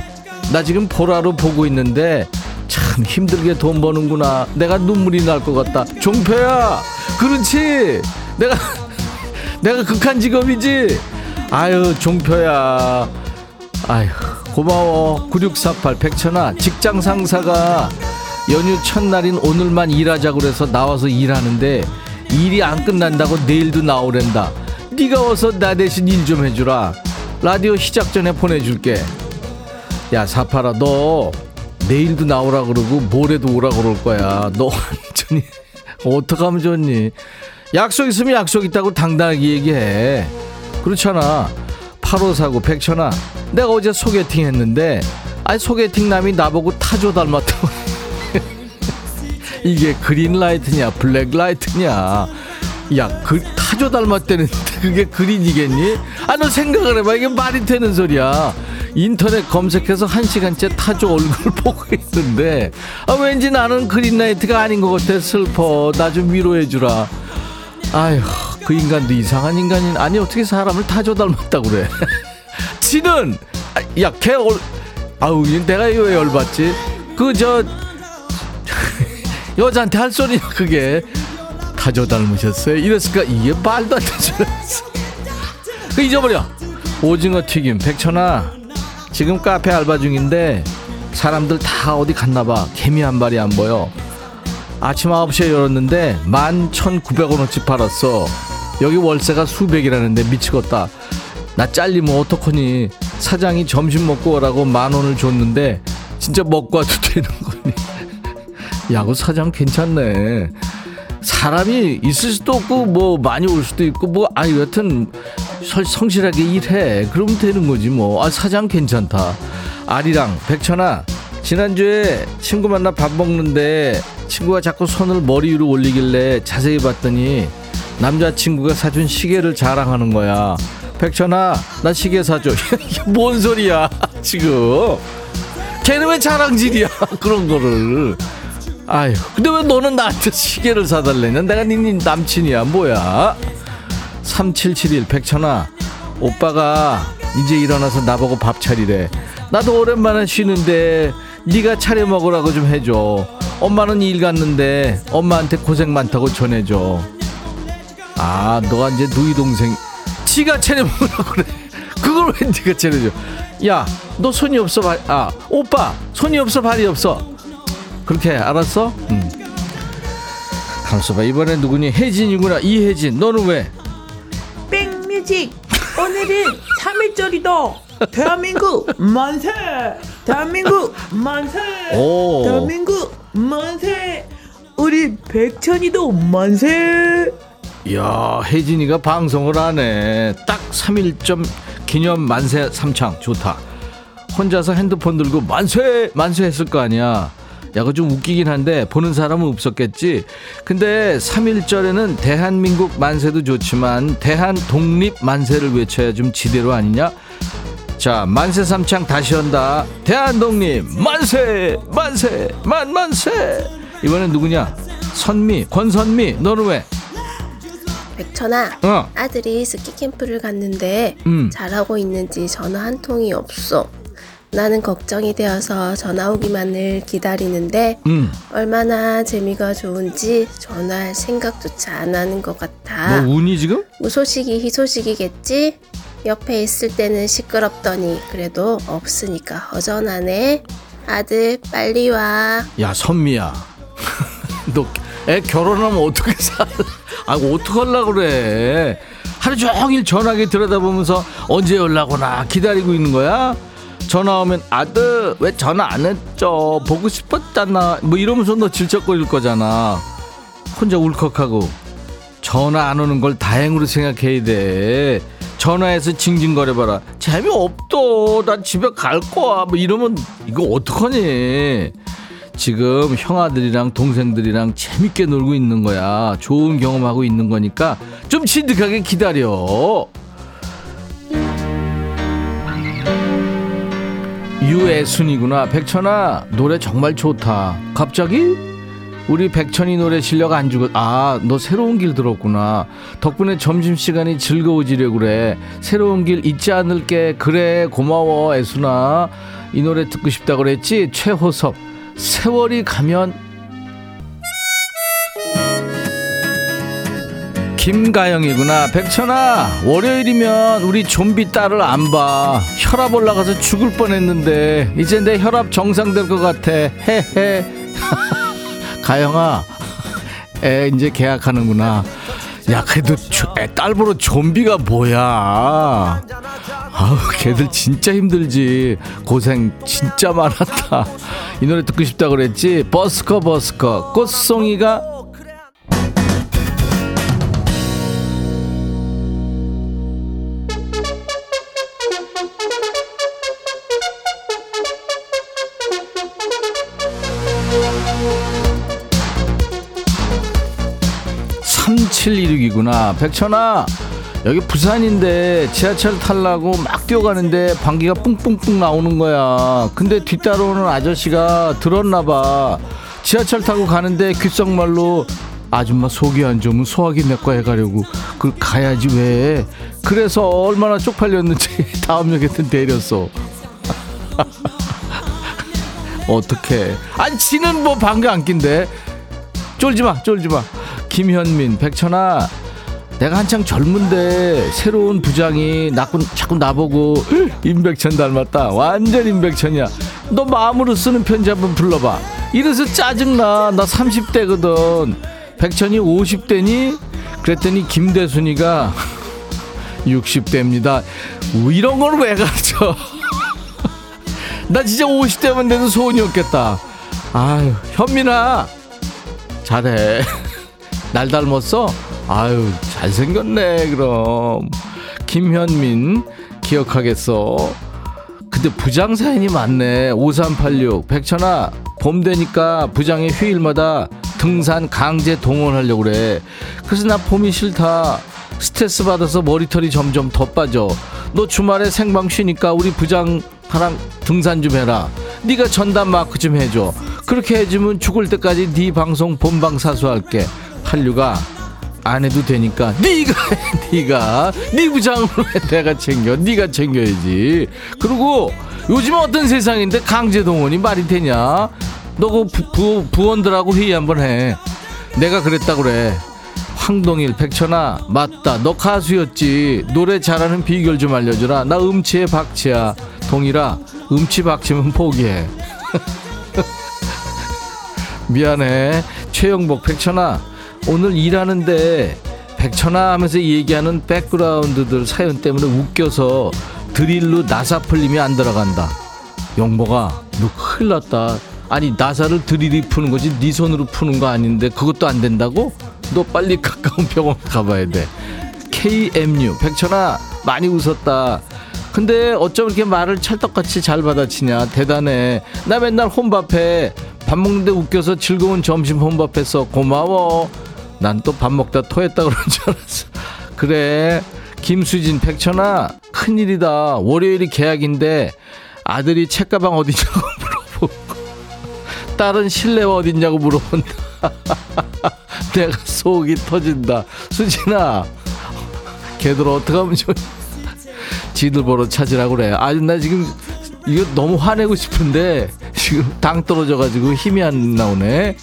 나 지금 보라로 보고 있는데 참 힘들게 돈 버는구나. 내가 눈물이 날 것 같다. 종표야! 그렇지! 내가 내가 극한 직업이지? 아유 종표야. 아유 고마워. 9648 백천아 직장 상사가 연휴 첫날인 오늘만 일하자고 그래서 나와서 일하는데 일이 안 끝난다고 내일도 나오랜다. 네가 와서 나 대신 일 좀 해주라. 라디오 시작 전에 보내줄게. 야, 사파라, 너 내일도 나오라 그러고 모레도 오라 그럴 거야. 너 완전히 어떡하면 좋니? 약속 있으면 약속 있다고 당당하게 얘기해. 그렇잖아. 8549 백천아, 내가 어제 소개팅 했는데, 아니, 소개팅 남이 나보고 타조 닮았다고. 이게 그린라이트냐, 블랙라이트냐. 야, 그, 타조 닮았다는데 그게 그린이겠니? 아, 너 생각을 해봐. 이게 말이 되는 소리야. 인터넷 검색해서 한 시간째 타조 얼굴 보고 있는데, 아, 왠지 나는 그린라이트가 아닌 것 같아. 슬퍼. 나 좀 위로해주라. 아휴, 그 인간도 이상한 인간이 아니, 어떻게 사람을 타조 닮았다고 그래. 지는, 아, 야, 걔 얼, 아우, 내가 왜 열받지? 그, 저, 여자한테 할 소리야, 그게. 타조 닮으셨어요? 이랬을까? 이게 말도 안 소리였어. 그 잊어버려. 오징어 튀김, 백천아. 지금 카페 알바 중인데 사람들 다 어디 갔나봐. 개미 한 마리 안 보여. 아침 9시에 열었는데 11,900원어치 팔았어. 여기 월세가 수백이라는데 미치겠다. 나 잘리면 어떡하니. 사장이 점심 먹고 오라고 만 원을 줬는데 진짜 먹고 와도 되는 거니. 야구 사장 괜찮네. 사람이 있을 수도 없고 뭐 많이 올 수도 있고 뭐 아니 여튼 설- 성실하게 일해. 그러면 되는 거지 뭐. 아 사장 괜찮다. 아리랑 백천아 지난주에 친구 만나 밥 먹는데 친구가 자꾸 손을 머리 위로 올리길래 자세히 봤더니 남자친구가 사준 시계를 자랑하는 거야. 백천아 나 시계 사줘. 이게 뭔 소리야 지금? 걔는 왜 자랑질이야 그런 거를. 아유, 근데 왜 너는 나한테 시계를 사달래냐? 내가 네 남친이야, 뭐야? 3771 백천아, 오빠가 이제 일어나서 나보고 밥 차리래. 나도 오랜만에 쉬는데 네가 차려 먹으라고 좀 해줘. 엄마는 일 갔는데 엄마한테 고생 많다고 전해줘. 아, 너가 이제 누이 동생. 지가 차려 먹으라고 그래. 그걸 왜 네가 차려줘? 야, 너 손이 없어 발. 아, 오빠 손이 없어 발이 없어. 그렇게 알았어? 응. 가만있어 봐 이번엔 누구니? 혜진이구나 이혜진 너는 왜? 백뮤직 오늘은 3일절이다 대한민국 만세! 대한민국 만세! 오. 대한민국 만세! 우리 백천이도 만세! 이야 혜진이가 방송을 하네. 딱 3일점 기념 만세 삼창. 좋다. 혼자서 핸드폰 들고 만세 만세 했을 거 아니야 야 그거 좀 웃기긴 한데 보는 사람은 없었겠지 근데 3일절에는 대한민국 만세도 좋지만 대한 독립 만세를 외쳐야 좀 지대로 아니냐 자 만세 삼창 다시 한다 대한 독립 만세 만세 만 만세 이번엔 누구냐 선미 권선미 너는 왜 백천아, 어. 아들이 스키 캠프를 갔는데 음. 잘하고 있는지 전화 한 통이 없어. 나는 걱정이 되어서 전화 오기만을 기다리는데 음. 얼마나 재미가 좋은지 전화할 생각조차 안 하는 것 같아. 뭐 운이 지금? 무소식이 희소식이겠지? 옆에 있을 때는 시끄럽더니 그래도 없으니까 허전하네. 아들 빨리 와. 야 선미야 너 애 결혼하면 어떻게 살? 아 어떡하려고 그래 하루 종일 전화기 들여다보면서 언제 연락 오나 기다리고 있는 거야? 전화 오면 아들 왜 전화 안 했죠? 보고 싶었잖아. 뭐 이러면서 너 질척거릴 거잖아. 혼자 울컥하고. 전화 안 오는 걸 다행으로 생각해야 돼. 전화해서 징징거려봐라. 재미없어. 난 집에 갈 거야. 뭐 이러면 이거 어떡하니? 지금 형아들이랑 동생들이랑 재밌게 놀고 있는 거야. 좋은 경험하고 있는 거니까 좀 진득하게 기다려 유애순이구나. 백천아 노래 정말 좋다. 갑자기? 우리 백천이 노래 실력 안 주고 아너 새로운 길 들었구나. 덕분에 점심시간이 즐거워지려 그래. 새로운 길 잊지 않을게. 그래 고마워 애순아. 이 노래 듣고 싶다 그랬지? 최호섭. 세월이 가면 김가영이구나. 백천아 월요일이면 우리 좀비 딸을 안 봐. 혈압 올라가서 죽을 뻔했는데 이제 내 혈압 정상될 것 같아. 헤헤. 가영아 애 이제 계약하는구나. 야 그래도 딸 보러 좀비가 뭐야? 아우, 걔들 진짜 힘들지. 고생 진짜 많았다. 이 노래 듣고 싶다 그랬지. 버스커 버스커. 꽃송이가 백천아 여기 부산인데 지하철 타려고 막 뛰어가는데 방귀가 뿡뿡뿡 나오는 거야. 근데 뒤따라오는 아저씨가 들었나 봐. 지하철 타고 가는데 귓속말로 아줌마 속이 안 좋으면 소화기 내과 에 가려고. 그 가야지 왜? 그래서 얼마나 쪽팔렸는지 다음 역에든 내렸어 어떡해. 아니 지는 뭐 방귀 안 낀대. 쫄지마 쫄지마. 김현민 백천아 내가 한창 젊은데 새로운 부장이 나꾸, 자꾸 나보고 임백천 닮았다. 완전 임백천이야. 너 마음으로 쓰는 편지 한번 불러봐. 이래서 짜증나. 나 30대거든. 백천이 50대니? 그랬더니 김대순이가 60대입니다. 이런 걸 왜 가르쳐? 나 진짜 50대면 돼도 소원이 없겠다. 아유 현민아. 잘해. 날 닮았어? 아유 잘생겼네 그럼. 김현민 기억하겠어? 근데 부장 사연이 많네. 5386 백천아 봄 되니까 부장의 휴일마다 등산 강제 동원하려고 그래. 그래서 나 봄이 싫다. 스트레스 받아서 머리털이 점점 더 빠져. 너 주말에 생방 쉬니까 우리 부장 하랑 등산 좀 해라. 네가 전담 마크 좀 해줘. 그렇게 해주면 죽을 때까지 네 방송 본방 사수할게. 한류가 안 해도 되니까 네가 해 네가. 네 부장으로 해 내가 챙겨. 네가 챙겨야지. 그리고 요즘 어떤 세상인데 강제 동원이 말이 되냐? 너그 부, 부 원들하고 회의 한번 해. 내가 그랬다 그래. 황동일 백천아 맞다. 너 가수였지. 노래 잘하는 비결 좀 알려주라. 나 음치의 박치야. 동일아 음치 박치면 포기해. 미안해. 최영복 백천아 오늘 일하는데 백천아 하면서 얘기하는 백그라운드들 사연 때문에 웃겨서 드릴로 나사 풀림이 안 들어간다. 영복아 너 큰일 났다. 아니 나사를 드릴이 푸는 거지? 네 손으로 푸는 거 아닌데 그것도 안 된다고? 너 빨리 가까운 병원 가봐야 돼. KMU 백천아 많이 웃었다. 근데 어쩜 이렇게 말을 찰떡같이 잘 받아치냐? 대단해. 나 맨날 혼밥해. 밥 먹는데 웃겨서 즐거운 점심 혼밥했어 고마워 난 또 밥 먹다 토했다 그런 줄 알았어. 그래 김수진 백천아 큰일이다. 월요일이 계약인데 아들이 책가방 어디냐고 물어보고 딸은 실내화 어딨냐고 물어본다. 내가 속이 터진다. 수진아 걔들 어떡하면 좋 지들 보러 찾으라고 그래. 아주 나 지금 이거 너무 화내고 싶은데 지금 당 떨어져가지고 힘이 안 나오네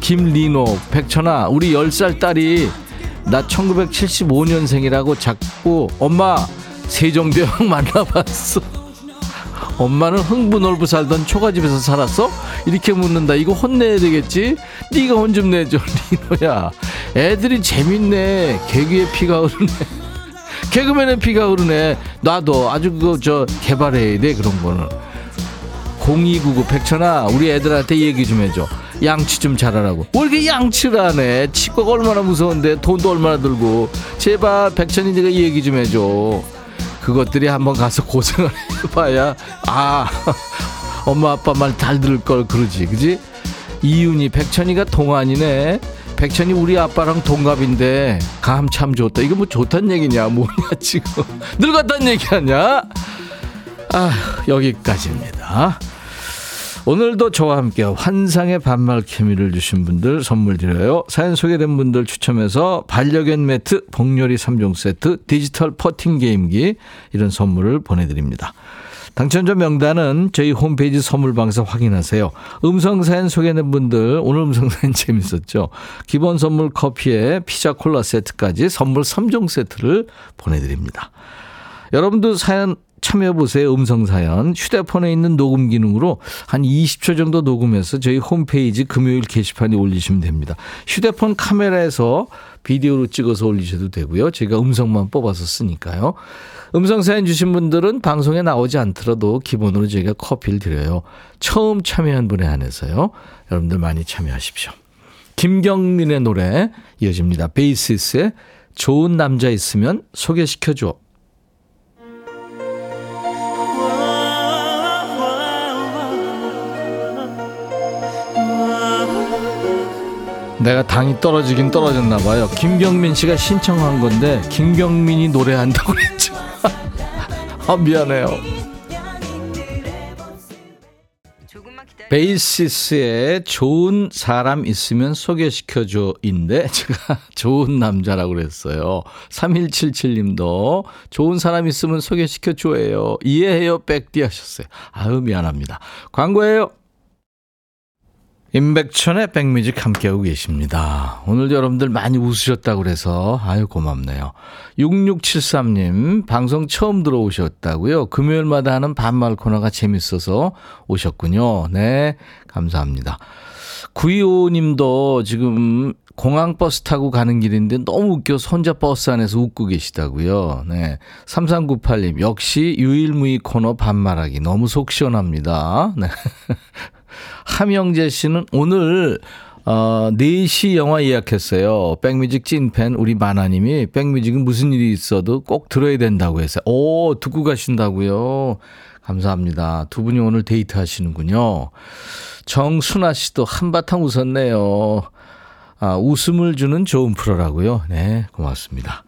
김리노 백천아 우리 10살 딸이 나 1975년생이라고 자꾸 엄마 세종대왕 만나봤어. 엄마는 흥부놀부 살던 초가집에서 살았어? 이렇게 묻는다. 이거 혼내야 되겠지? 네가 혼 좀 내줘 리노야. 애들이 재밌네. 개그의 피가 흐르네. 개그맨의 피가 흐르네. 나도 아주 그거 저 개발해야 돼 그런 거는. 0299 백천아 우리 애들한테 얘기 좀 해줘 양치 좀 잘하라고. 왜 이렇게 양치를 하네 치과가 얼마나 무서운데 돈도 얼마나 들고. 제발 백천이 네가 얘기 좀 해줘. 그것들이 한번 가서 고생을 해봐야 아 엄마 아빠 말 잘 들을 걸 그러지. 그지? 이윤이 백천이가 동안이네. 백천이 우리 아빠랑 동갑인데 감 참 좋다. 이거 뭐 좋단 얘기냐? 뭐냐 지금. 늙었단 얘기 아냐? 아 여기까지입니다 오늘도 저와 함께 환상의 반말 케미를 주신 분들 선물 드려요. 사연 소개된 분들 추첨해서 반려견 매트, 복요리 3종 세트, 디지털 퍼팅 게임기 이런 선물을 보내드립니다. 당첨자 명단은 저희 홈페이지 선물방에서 확인하세요. 음성사연 소개된 분들 오늘 음성사연 재밌었죠. 기본 선물 커피에 피자 콜라 세트까지 선물 3종 세트를 보내드립니다. 여러분도 사연 참여해보세요. 음성사연. 휴대폰에 있는 녹음 기능으로 한 20초 정도 녹음해서 저희 홈페이지 금요일 게시판에 올리시면 됩니다. 휴대폰 카메라에서 비디오로 찍어서 올리셔도 되고요. 제가 음성만 뽑아서 쓰니까요. 음성사연 주신 분들은 방송에 나오지 않더라도 기본으로 저희가 커피를 드려요. 처음 참여한 분에 한해서요. 여러분들 많이 참여하십시오. 김경민의 노래 이어집니다. 베이시스의 좋은 남자 있으면 소개시켜줘. 내가 당이 떨어지긴 떨어졌나 봐요. 김경민 씨가 신청한 건데 김경민이 노래한다고 그랬죠. 아 미안해요. 베이시스의 좋은 사람 있으면 소개시켜줘인데 제가 좋은 남자라고 그랬어요. 3177님도 좋은 사람 있으면 소개시켜줘예요. 이해해요 백디 하셨어요. 아유 미안합니다. 광고예요. 임백천의 백뮤직 함께하고 계십니다. 오늘 여러분들 많이 웃으셨다고 그래서 아유 고맙네요. 6673님 방송 처음 들어오셨다고요. 금요일마다 하는 반말 코너가 재밌어서 오셨군요. 네 감사합니다. 925님도 지금 공항 버스 타고 가는 길인데 너무 웃겨서 혼자 버스 안에서 웃고 계시다고요. 네. 3398님 역시 유일무이 코너 반말하기 너무 속 시원합니다. 네. 함영재 씨는 오늘 어, 4시 영화 예약했어요. 백뮤직 찐팬 우리 마나님이 백뮤직은 무슨 일이 있어도 꼭 들어야 된다고 했어요. 오, 듣고 가신다고요. 감사합니다. 두 분이 오늘 데이트 하시는군요. 정순아 씨도 한바탕 웃었네요. 아, 웃음을 주는 좋은 프로라고요. 네, 고맙습니다.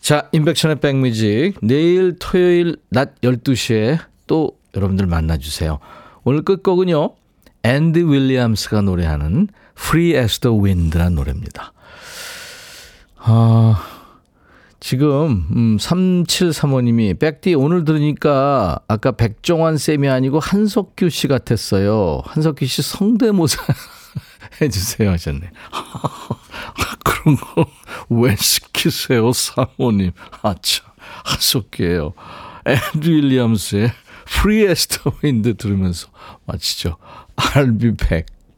자, 인백션의 백뮤직 내일 토요일 낮 12시에 또 여러분들 만나주세요. 오늘 끝곡은요. 앤디 윌리엄스가 노래하는 Free as the Wind라는 노래입니다. 아, 지금 음, 3735님이 백디 오늘 들으니까 아까 백종환 쌤이 아니고 한석규 씨 같았어요. 한석규 씨 성대모사 해주세요 하셨네. 그런 거 왜 시키세요 사모님. 아차 한석규예요. 앤디 윌리엄스의 Free as the Wind 들으면서 마치죠. I'll be back.